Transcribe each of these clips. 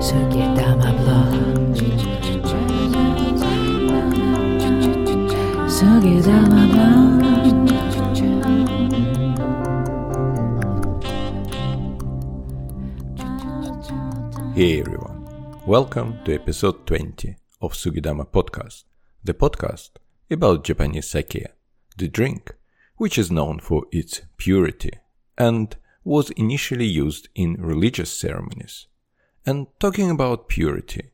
Sugidama blog. Hey everyone, welcome to episode 20 of Sugidama Podcast, the podcast about Japanese sake, the drink, which is known for its purity and was initially used in religious ceremonies. And talking about purity,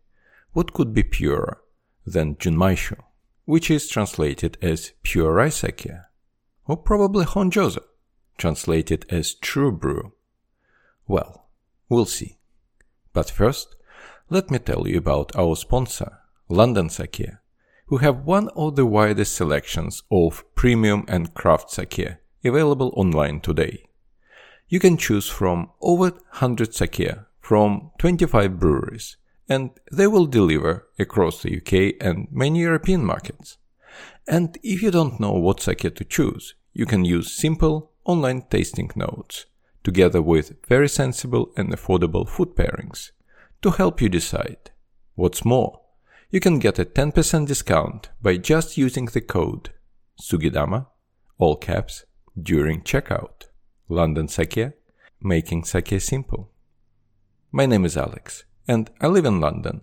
what could be purer than Junmaishu, which is translated as pure sake, or probably Honjozo, translated as true brew? Well, we'll see. But first, let me tell you about our sponsor, London Sake, who have one of the widest selections of premium and craft sake available online today. You can choose from over 100 sake from 25 breweries, and they will deliver across the UK and many European markets. And if you don't know what sake to choose, you can use simple online tasting notes together with very sensible and affordable food pairings to help you decide. What's more, you can get a 10% discount by just using the code SUGIDAMA, all caps, during checkout. London Sake, making sake simple. My name is Alex, and I live in London.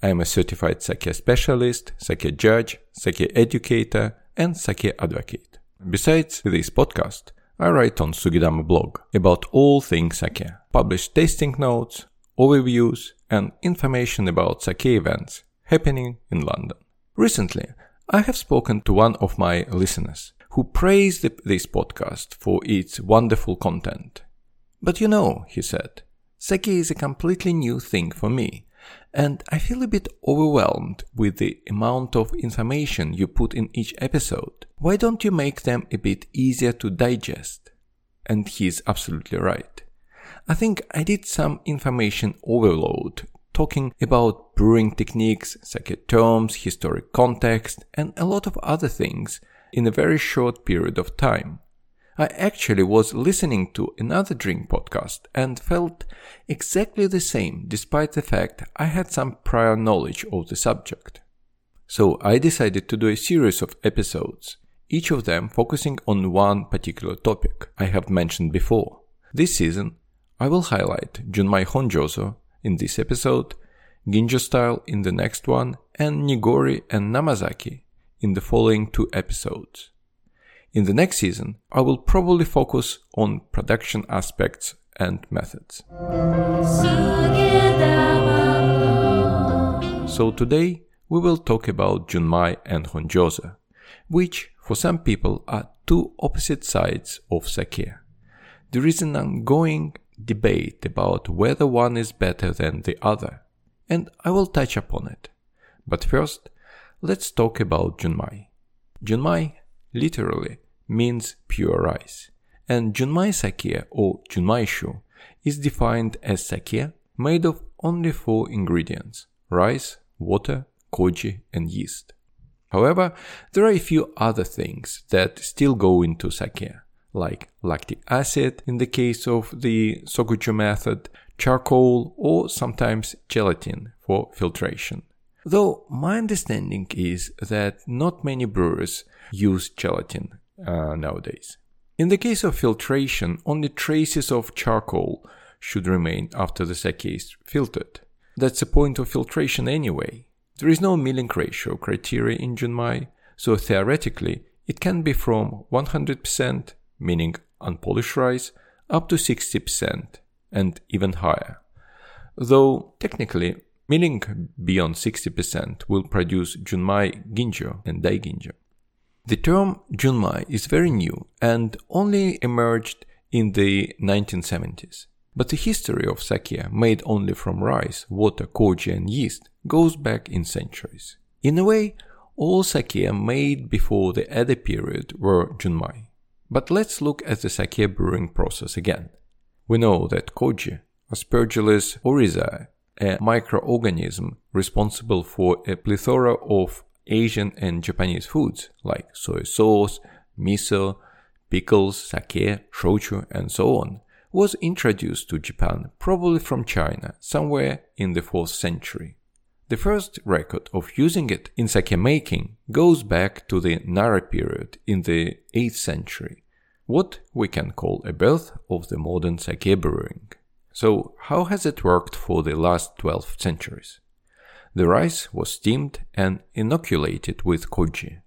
I am a certified sake specialist, sake judge, sake educator, and sake advocate. Besides this podcast, I write on Sugidama blog about all things sake, publish tasting notes, overviews, and information about sake events happening in London. Recently, I have spoken to one of my listeners who praised this podcast for its wonderful content. But you know, he said, sake is a completely new thing for me, and I feel a bit overwhelmed with the amount of information you put in each episode. Why don't you make them a bit easier to digest? And he's absolutely right. I think I did some information overload, talking about brewing techniques, sake terms, historic context, and a lot of other things in a very short period of time. I actually was listening to another drink podcast and felt exactly the same despite the fact I had some prior knowledge of the subject. So I decided to do a series of episodes, each of them focusing on one particular topic I have mentioned before. This season, I will highlight Junmai Honjozo in this episode, Ginjo style in the next one, and Nigori and Namazake in the following two episodes. In the next season, I will probably focus on production aspects and methods. So today, we will talk about Junmai and Honjozo, which for some people are two opposite sides of sake. There is an ongoing debate about whether one is better than the other, and I will touch upon it. But first, let's talk about Junmai. Junmai literally means pure rice, and Junmai sake or Junmaishu is defined as sake made of only four ingredients rice, water, koji, and yeast. However, there are a few other things that still go into sake like lactic acid in the case of the Sokujo method, charcoal, or sometimes gelatin for filtration. Though my understanding is that not many brewers use gelatin uh, nowadays. In the case of filtration, only traces of charcoal should remain after the sake is filtered. That's the point of filtration anyway. There is no milling ratio criteria in Junmai, so theoretically it can be from 100% meaning unpolished rice, up to 60% and even higher. Though technically, milling beyond 60% will produce Junmai Ginjo and Daiginjo. The term Junmai is very new and only emerged in the 1970s. But the history of sake made only from rice, water, koji, and yeast goes back in centuries. In a way, all sake made before the Edo period were Junmai. But let's look at the sake brewing process again. We know that koji, Aspergillus oryzae, a microorganism responsible for a plethora of Asian and Japanese foods like soy sauce, miso, pickles, sake, shochu, and so on, was introduced to Japan probably from China somewhere in the 4th century. The first record of using it in sake making goes back to the Nara period in the 8th century, what we can call a birth of the modern sake brewing. So, how has it worked for the last 12 centuries? The rice was steamed and inoculated with koji.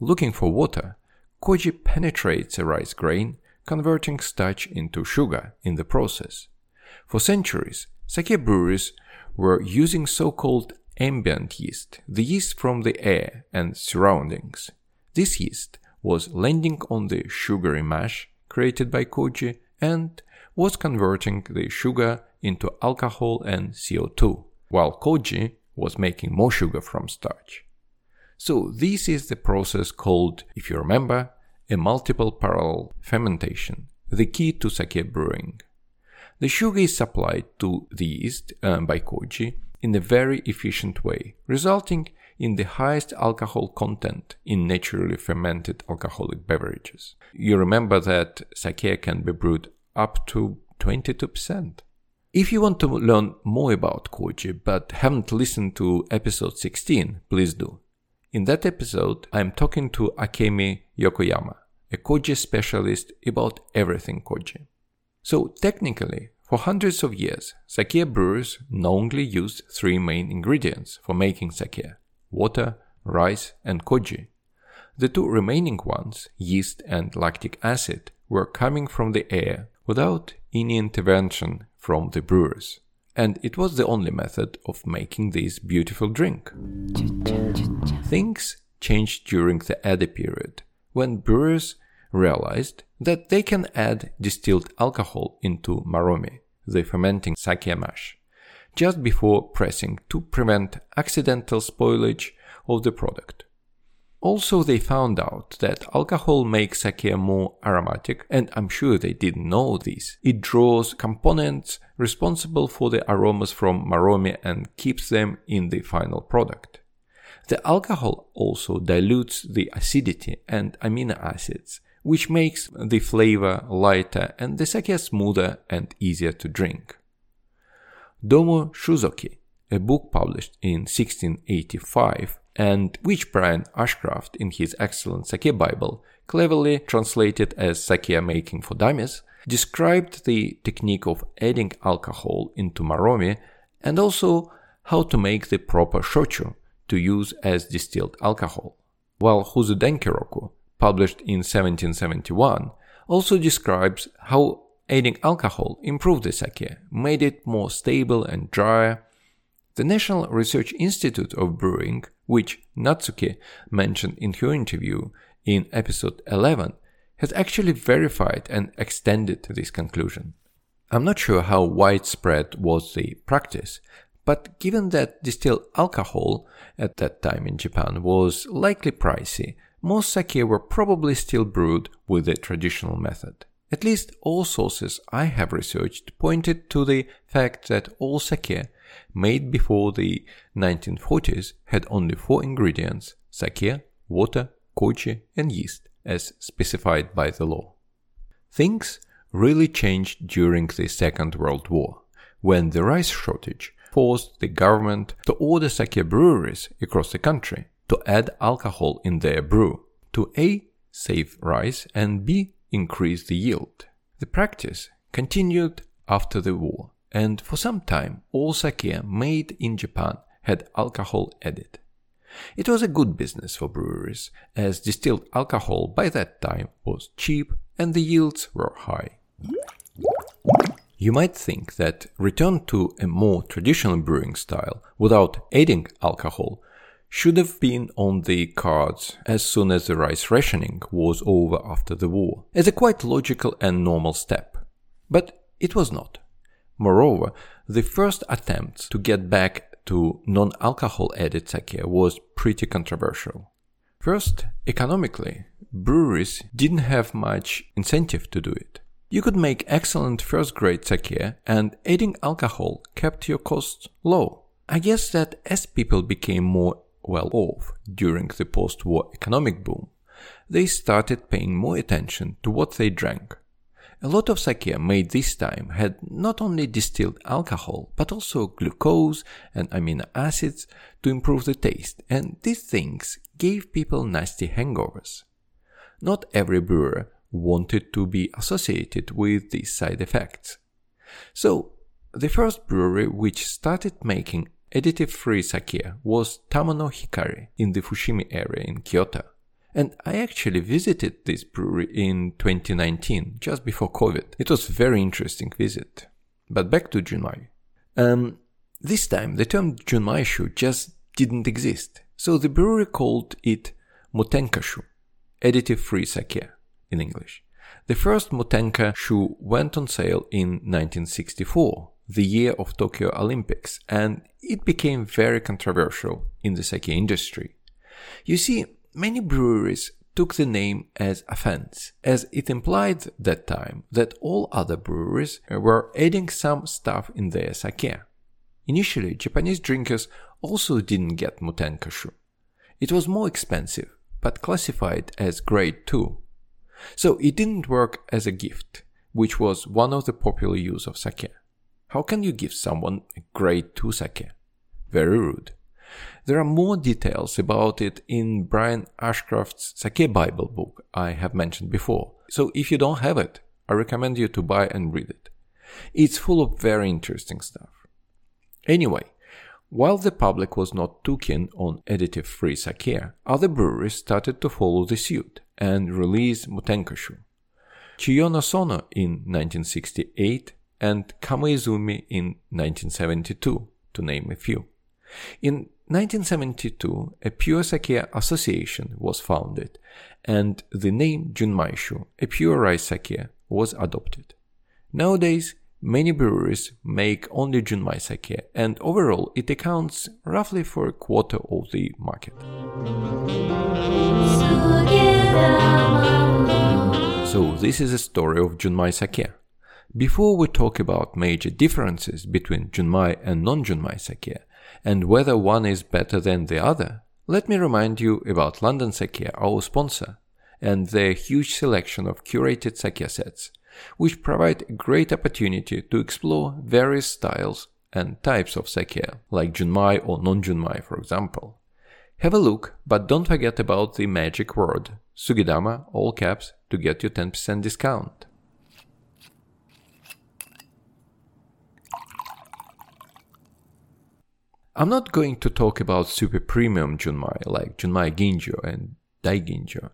Looking for water, koji penetrates a rice grain, converting starch into sugar in the process. For centuries, sake breweries were using so-called ambient yeast, the yeast from the air and surroundings. This yeast was landing on the sugary mash created by koji and was converting the sugar into alcohol and CO2, while koji was making more sugar from starch. So this is the process called, if you remember, a multiple parallel fermentation, the key to sake brewing. The sugar is supplied to the yeast uh, by koji in a very efficient way, resulting in the highest alcohol content in naturally fermented alcoholic beverages. You remember that sake can be brewed up to 22%. If you want to learn more about koji but haven't listened to episode 16, please do. In that episode, I'm talking to Akemi Yokoyama, a koji specialist about everything koji. So technically, for hundreds of years, sake brewers knowingly used three main ingredients for making sake water, rice, and koji. The two remaining ones, yeast and lactic acid, were coming from the air without any intervention from the brewers. And it was the only method of making this beautiful drink. Things changed during the Edo period, when brewers realized that they can add distilled alcohol into moromi, the fermenting sake mash, just before pressing to prevent accidental spoilage of the product. Also, they found out that alcohol makes sake more aromatic, and I'm sure they didn't know this. It draws components responsible for the aromas from moromi and keeps them in the final product. The alcohol also dilutes the acidity and amino acids, which makes the flavor lighter and the sake smoother and easier to drink. Domo Shuzoki, a book published in 1685, and which Brian Ashcraft in his excellent Sake Bible cleverly translated as Sake Making for Dummies, described the technique of adding alcohol into moromi and also how to make the proper shochu to use as distilled alcohol. While Huzu Denkiroku, published in 1771, also describes how adding alcohol improved the sake, made it more stable and drier, the National Research Institute of Brewing, which Natsuki mentioned in her interview in episode 11, has actually verified and extended this conclusion. I'm not sure how widespread was the practice, but given that distilled alcohol at that time in Japan was likely pricey, most sake were probably still brewed with the traditional method. At least all sources I have researched pointed to the fact that all sake made before the 1940s had only four ingredients sake, water, koji, and yeast, as specified by the law. Things really changed during the Second World War, when the rice shortage forced the government to order sake breweries across the country to add alcohol in their brew to A. save rice and B. increase the yield. The practice continued after the war and for some time all sake made in Japan had alcohol added. It was a good business for breweries, as distilled alcohol by that time was cheap and the yields were high. You might think that return to a more traditional brewing style without adding alcohol should have been on the cards as soon as the rice rationing was over after the war, as a quite logical and normal step. But it was not. Moreover, the first attempt to get back to non-alcohol added sake was pretty controversial. First, economically, breweries didn't have much incentive to do it. You could make excellent first grade sake and adding alcohol kept your costs low. I guess that as people became more well off during the post-war economic boom, they started paying more attention to what they drank A lot of sake made this time had not only distilled alcohol, but also glucose and amino acids to improve the taste, and these things gave people nasty hangovers. Not every brewer wanted to be associated with these side effects. So, the first brewery which started making additive free sake was Tamano Hikari in the Fushimi area in Kyoto. And I actually visited this brewery in 2019, just before COVID. It was a very interesting visit. But back to Junmai. Um, this time, the term Junmaishu just didn't exist. So the brewery called it Mutenkashu, additive free sake in English. The first Mutenka shu went on sale in 1964, the year of Tokyo Olympics, and it became very controversial in the sake industry. You see, many breweries took the name as offense, as it implied that time that all other breweries were adding some stuff in their sake. Initially, Japanese drinkers also didn't get Mutenkashu. It was more expensive, but classified as grade 2. So it didn't work as a gift, which was one of the popular use of sake. How can you give someone a grade 2 sake? Very rude. There are more details about it in Brian Ashcraft's Sake Bible book I have mentioned before. So if you don't have it, I recommend you to buy and read it. It's full of very interesting stuff. Anyway, while the public was not too keen on additive free sake, other breweries started to follow the suit and release Mutenkashu. Chiyono Sono in 1968 and Kameizumi in 1972, to name a few. In 1972, a Pure Sake Association was founded, and the name Junmaishu, a pure rice sake, was adopted. Nowadays, many breweries make only Junmai sake, and overall it accounts roughly for a quarter of the market. So, this is a story of Junmai sake. Before we talk about major differences between Junmai and non Junmai sake, and whether one is better than the other, let me remind you about London Sake, our sponsor, and their huge selection of curated sake sets, which provide a great opportunity to explore various styles and types of sake, like Junmai or non Junmai, for example. Have a look, but don't forget about the magic word Sugidama, all caps, to get your 10% discount. I'm not going to talk about super premium Junmai like Junmai Ginjo and Daiginjo.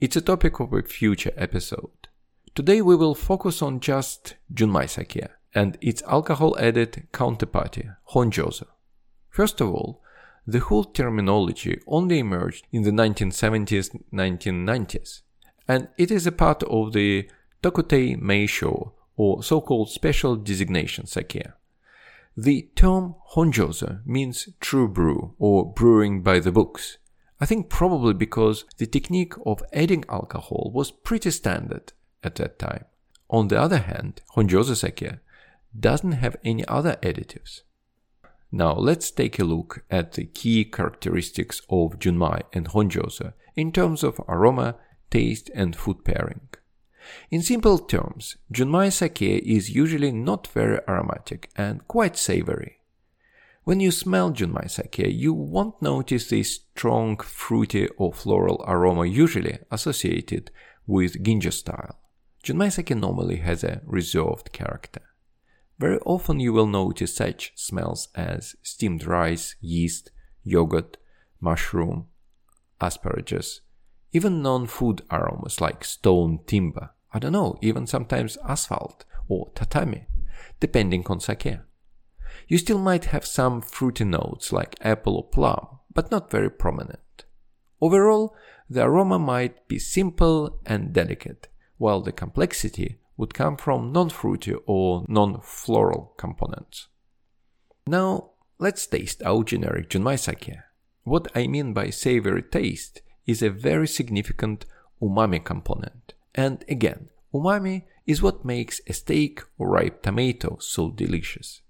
It's a topic of a future episode. Today we will focus on just Junmai Sake and its alcohol added counterparty, Honjozo. First of all, the whole terminology only emerged in the 1970s 1990s, and it is a part of the Tokutei Meisho or so-called special designation sake. The term honjozo means true brew or brewing by the books. I think probably because the technique of adding alcohol was pretty standard at that time. On the other hand, honjozo sake doesn't have any other additives. Now let's take a look at the key characteristics of junmai and honjozo in terms of aroma, taste and food pairing. In simple terms, Junmai sake is usually not very aromatic and quite savory. When you smell Junmai sake, you won't notice the strong fruity or floral aroma usually associated with Ginjo style. Junmai sake normally has a reserved character. Very often you will notice such smells as steamed rice, yeast, yogurt, mushroom, asparagus, even non-food aromas like stone timber, I don't know, even sometimes asphalt or tatami, depending on sake. You still might have some fruity notes like apple or plum, but not very prominent. Overall, the aroma might be simple and delicate, while the complexity would come from non-fruity or non-floral components. Now, let's taste our generic Junmai sake. What I mean by savory taste is a very significant umami component. And again, umami is what makes a steak or ripe tomato so delicious.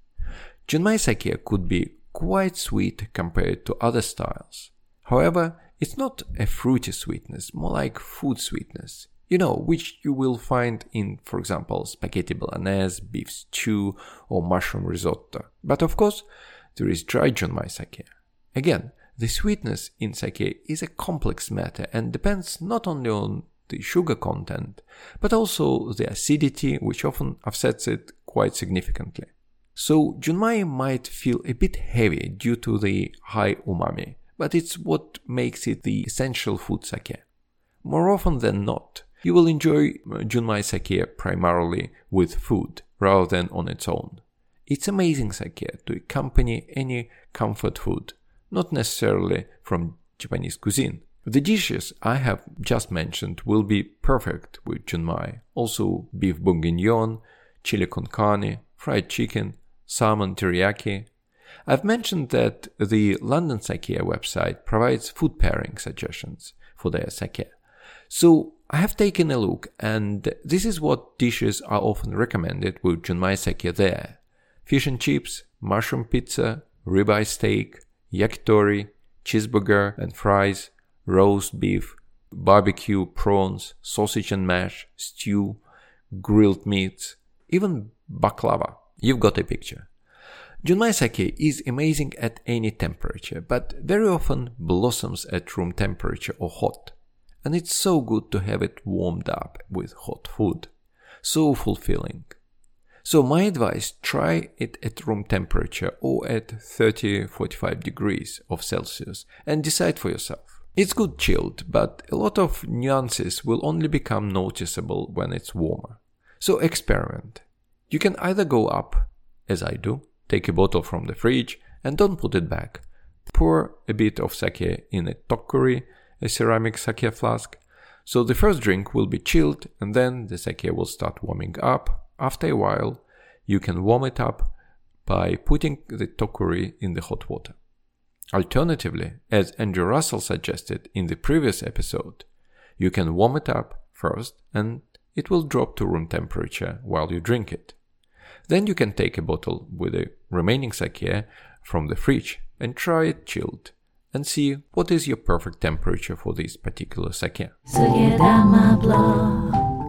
Junmai sake could be quite sweet compared to other styles. However, it's not a fruity sweetness, more like food sweetness. You know, which you will find in, for example, spaghetti bolognese, beef stew, or mushroom risotto. But of course, there is dry junmai sake. Again, the sweetness in sake is a complex matter and depends not only on the sugar content, but also the acidity, which often offsets it quite significantly. So junmai might feel a bit heavy due to the high umami, but it's what makes it the essential food sake. More often than not, you will enjoy uh, junmai sake primarily with food rather than on its own. It's amazing sake to accompany any comfort food, not necessarily from Japanese cuisine. The dishes I have just mentioned will be perfect with junmai. Also beef bourguignon, chili con carne, fried chicken, salmon teriyaki. I've mentioned that the London Sake website provides food pairing suggestions for their sake. So I have taken a look and this is what dishes are often recommended with junmai sake there. Fish and chips, mushroom pizza, ribeye steak, yakitori, cheeseburger and fries, roast beef, barbecue, prawns, sausage and mash, stew, grilled meats, even baklava. You've got a picture. Junmai sake is amazing at any temperature, but very often blossoms at room temperature or hot. And it's so good to have it warmed up with hot food. So fulfilling. So my advice, try it at room temperature or at 30-45 degrees of Celsius and decide for yourself. It's good chilled, but a lot of nuances will only become noticeable when it's warmer. So experiment. You can either go up, as I do, take a bottle from the fridge and don't put it back. Pour a bit of sake in a tokuri, a ceramic sake flask. So the first drink will be chilled and then the sake will start warming up after a while, you can warm it up by putting the tokuri in the hot water. Alternatively, as Andrew Russell suggested in the previous episode, you can warm it up first and it will drop to room temperature while you drink it. Then you can take a bottle with the remaining sake from the fridge and try it chilled and see what is your perfect temperature for this particular sake.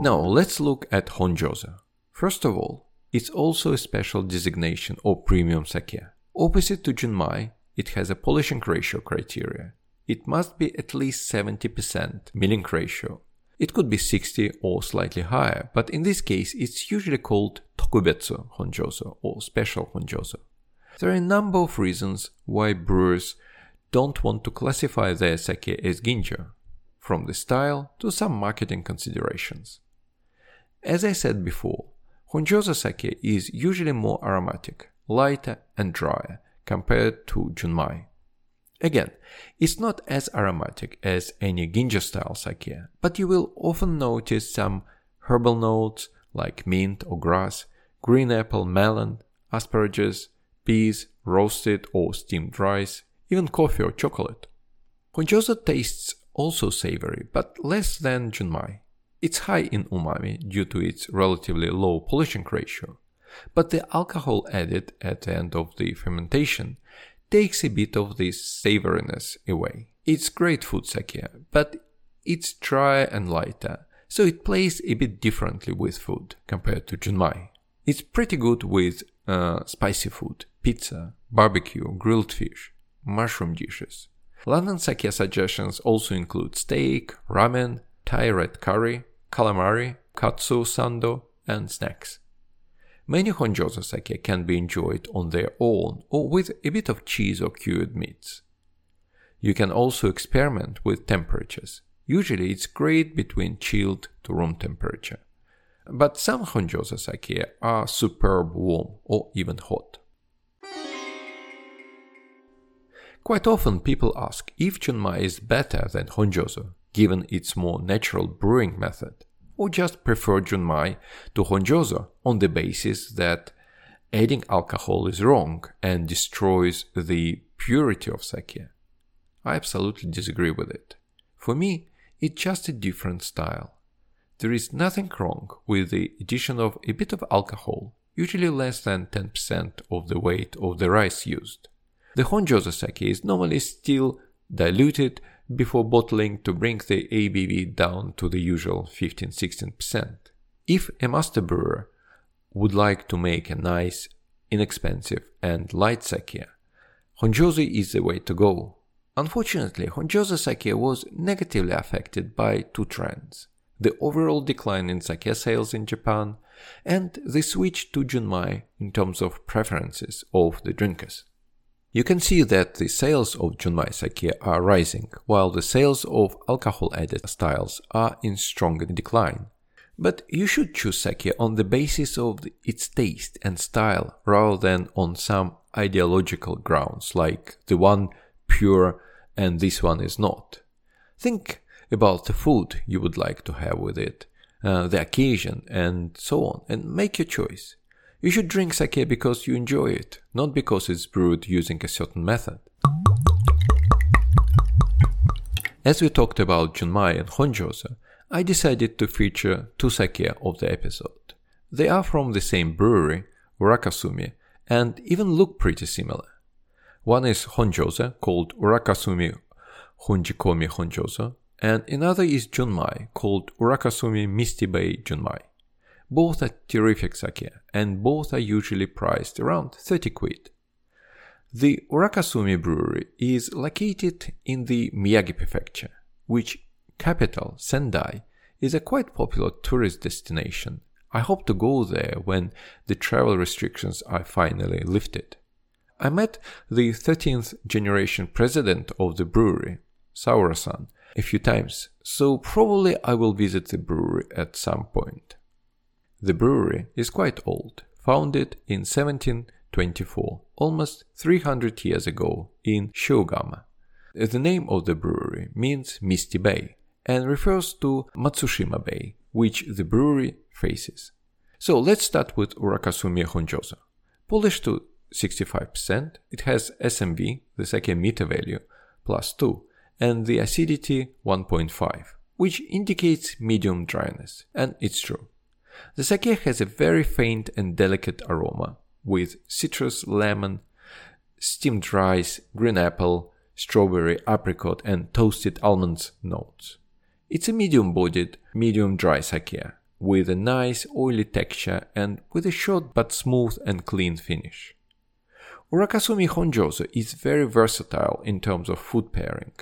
Now let's look at Honjozo. First of all, it's also a special designation or premium sake. Opposite to Junmai, it has a polishing ratio criteria. It must be at least 70% milling ratio. It could be 60 or slightly higher, but in this case it's usually called tokubetsu honjozo or special honjozo. There are a number of reasons why brewers don't want to classify their sake as ginjo, from the style to some marketing considerations. As I said before, Honjozo sake is usually more aromatic, lighter and drier compared to Junmai. Again, it's not as aromatic as any Ginjo style sake, but you will often notice some herbal notes like mint or grass, green apple, melon, asparagus, peas, roasted or steamed rice, even coffee or chocolate. Honjozo tastes also savory, but less than Junmai. It's high in umami due to its relatively low polishing ratio, but the alcohol added at the end of the fermentation takes a bit of this savoriness away. It's great food sake, but it's dry and lighter, so it plays a bit differently with food compared to junmai. It's pretty good with uh, spicy food, pizza, barbecue, grilled fish, mushroom dishes. London sake suggestions also include steak, ramen, Thai red curry, calamari, katsu sando, and snacks. Many honjozo sake can be enjoyed on their own or with a bit of cheese or cured meats. You can also experiment with temperatures. Usually it's great between chilled to room temperature. But some honjozo sake are superb warm or even hot. Quite often people ask if Junmai is better than Honjozo given its more natural brewing method, or just prefer Junmai to Honjozo on the basis that adding alcohol is wrong and destroys the purity of sake. I absolutely disagree with it. For me, it's just a different style. There is nothing wrong with the addition of a bit of alcohol, usually less than 10% of the weight of the rice used. The Honjozo sake is normally still diluted before bottling to bring the ABV down to the usual 15-16%. If a master brewer would like to make a nice, inexpensive and light sake, Honjozo is the way to go. Unfortunately, Honjozo sake was negatively affected by two trends. The overall decline in sake sales in Japan and the switch to Junmai in terms of preferences of the drinkers. You can see that the sales of Junmai sake are rising, while the sales of alcohol-added styles are in strong decline. But you should choose sake on the basis of its taste and style rather than on some ideological grounds like the one pure and this one is not. Think about the food you would like to have with it, uh, the occasion, and so on, and make your choice. You should drink sake because you enjoy it, not because it's brewed using a certain method. As we talked about Junmai and Honjozo, I decided to feature two sake of the episode. They are from the same brewery, Urakasumi, and even look pretty similar. One is Honjozo, called Urakasumi Honjikomi Honjozo, and another is Junmai, called Urakasumi Misty Bay Junmai. Both are terrific sake, and both are usually priced around 30 quid. The Urakasumi brewery is located in the Miyagi prefecture, which capital, Sendai, is a quite popular tourist destination. I hope to go there when the travel restrictions are finally lifted. I met the 13th generation president of the brewery, Saura-san, a few times, so probably I will visit the brewery at some point. The brewery is quite old, founded in 1724, almost 300 years ago in Shiogama. The name of the brewery means Misty Bay and refers to Matsushima Bay, which the brewery faces. So let's start with Urakasumi Honjozo. Polished to 65%, it has SMV, the sake meter value, plus 2, and the acidity 1.5, which indicates medium dryness, and it's true. The sake has a very faint and delicate aroma, with citrus, lemon, steamed rice, green apple, strawberry, apricot, and toasted almonds notes. It's a medium bodied, medium dry sake, with a nice oily texture and with a short but smooth and clean finish. Urakasumi Honjozo is very versatile in terms of food pairing.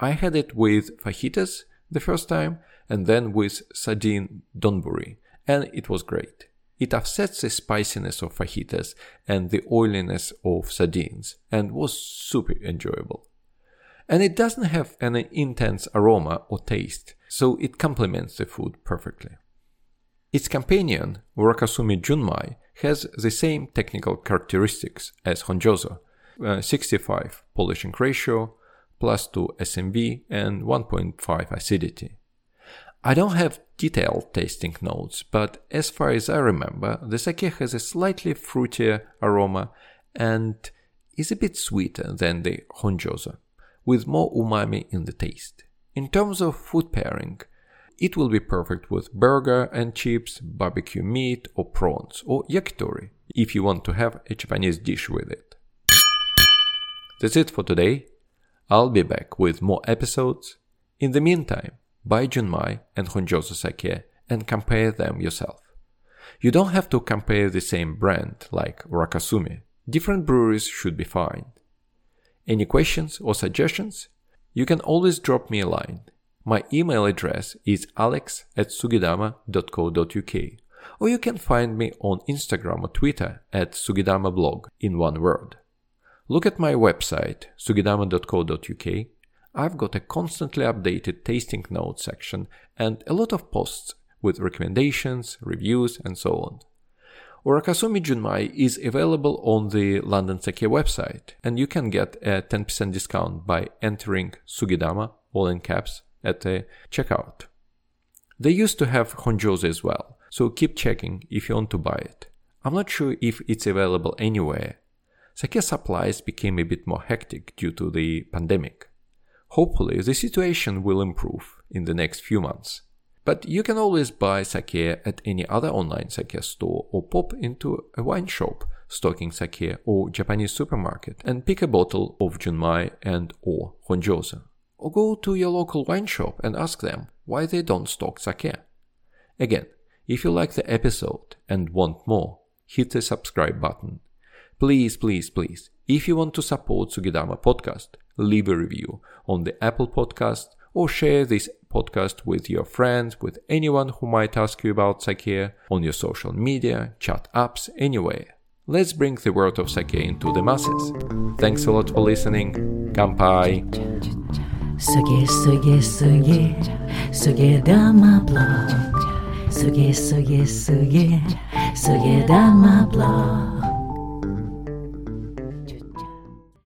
I had it with fajitas the first time and then with sardine donburi, and it was great. It offsets the spiciness of fajitas and the oiliness of sardines and was super enjoyable. And it doesn't have any intense aroma or taste, so it complements the food perfectly. Its companion, Urakasumi Junmai, has the same technical characteristics as Honjozo, uh, 65 polishing ratio, plus 2 SMV, and 1.5 acidity. I don't have detailed tasting notes, but as far as I remember, the sake has a slightly fruitier aroma and is a bit sweeter than the Honjozo, with more umami in the taste. In terms of food pairing, it will be perfect with burger and chips, barbecue meat, or prawns, or yakitori, if you want to have a Japanese dish with it. That's it for today. I'll be back with more episodes. In the meantime, buy Junmai and Honjozo sake and compare them yourself. You don't have to compare the same brand like Urakasumi. Different breweries should be fine. Any questions or suggestions? You can always drop me a line. My email address is alex at sugidama.co.uk or you can find me on Instagram or Twitter at sugidamablog in one word. Look at my website, sugidama.co.uk. I've got a constantly updated tasting notes section and a lot of posts with recommendations, reviews, and so on. Urakasumi Junmai is available on the London Sake website, and you can get a 10% discount by entering Sugidama, all in caps, at the checkout. They used to have Honjozo as well, so keep checking if you want to buy it. I'm not sure if it's available anywhere, Sake supplies became a bit more hectic due to the pandemic. Hopefully, the situation will improve in the next few months. But you can always buy sake at any other online sake store or pop into a wine shop stocking sake or Japanese supermarket and pick a bottle of Junmai and or Honjozo. or go to your local wine shop and ask them why they don't stock sake. Again, if you like the episode and want more, hit the subscribe button. Please, please, please, if you want to support Sugidama podcast, leave a review on the Apple podcast or share this podcast with your friends, with anyone who might ask you about sake on your social media, chat apps, anywhere. Let's bring the world of sake into the masses. Thanks a lot for listening. Kampai! Suge, suge, suge, suge dama blog. Suge, suge, suge, suge dama blog.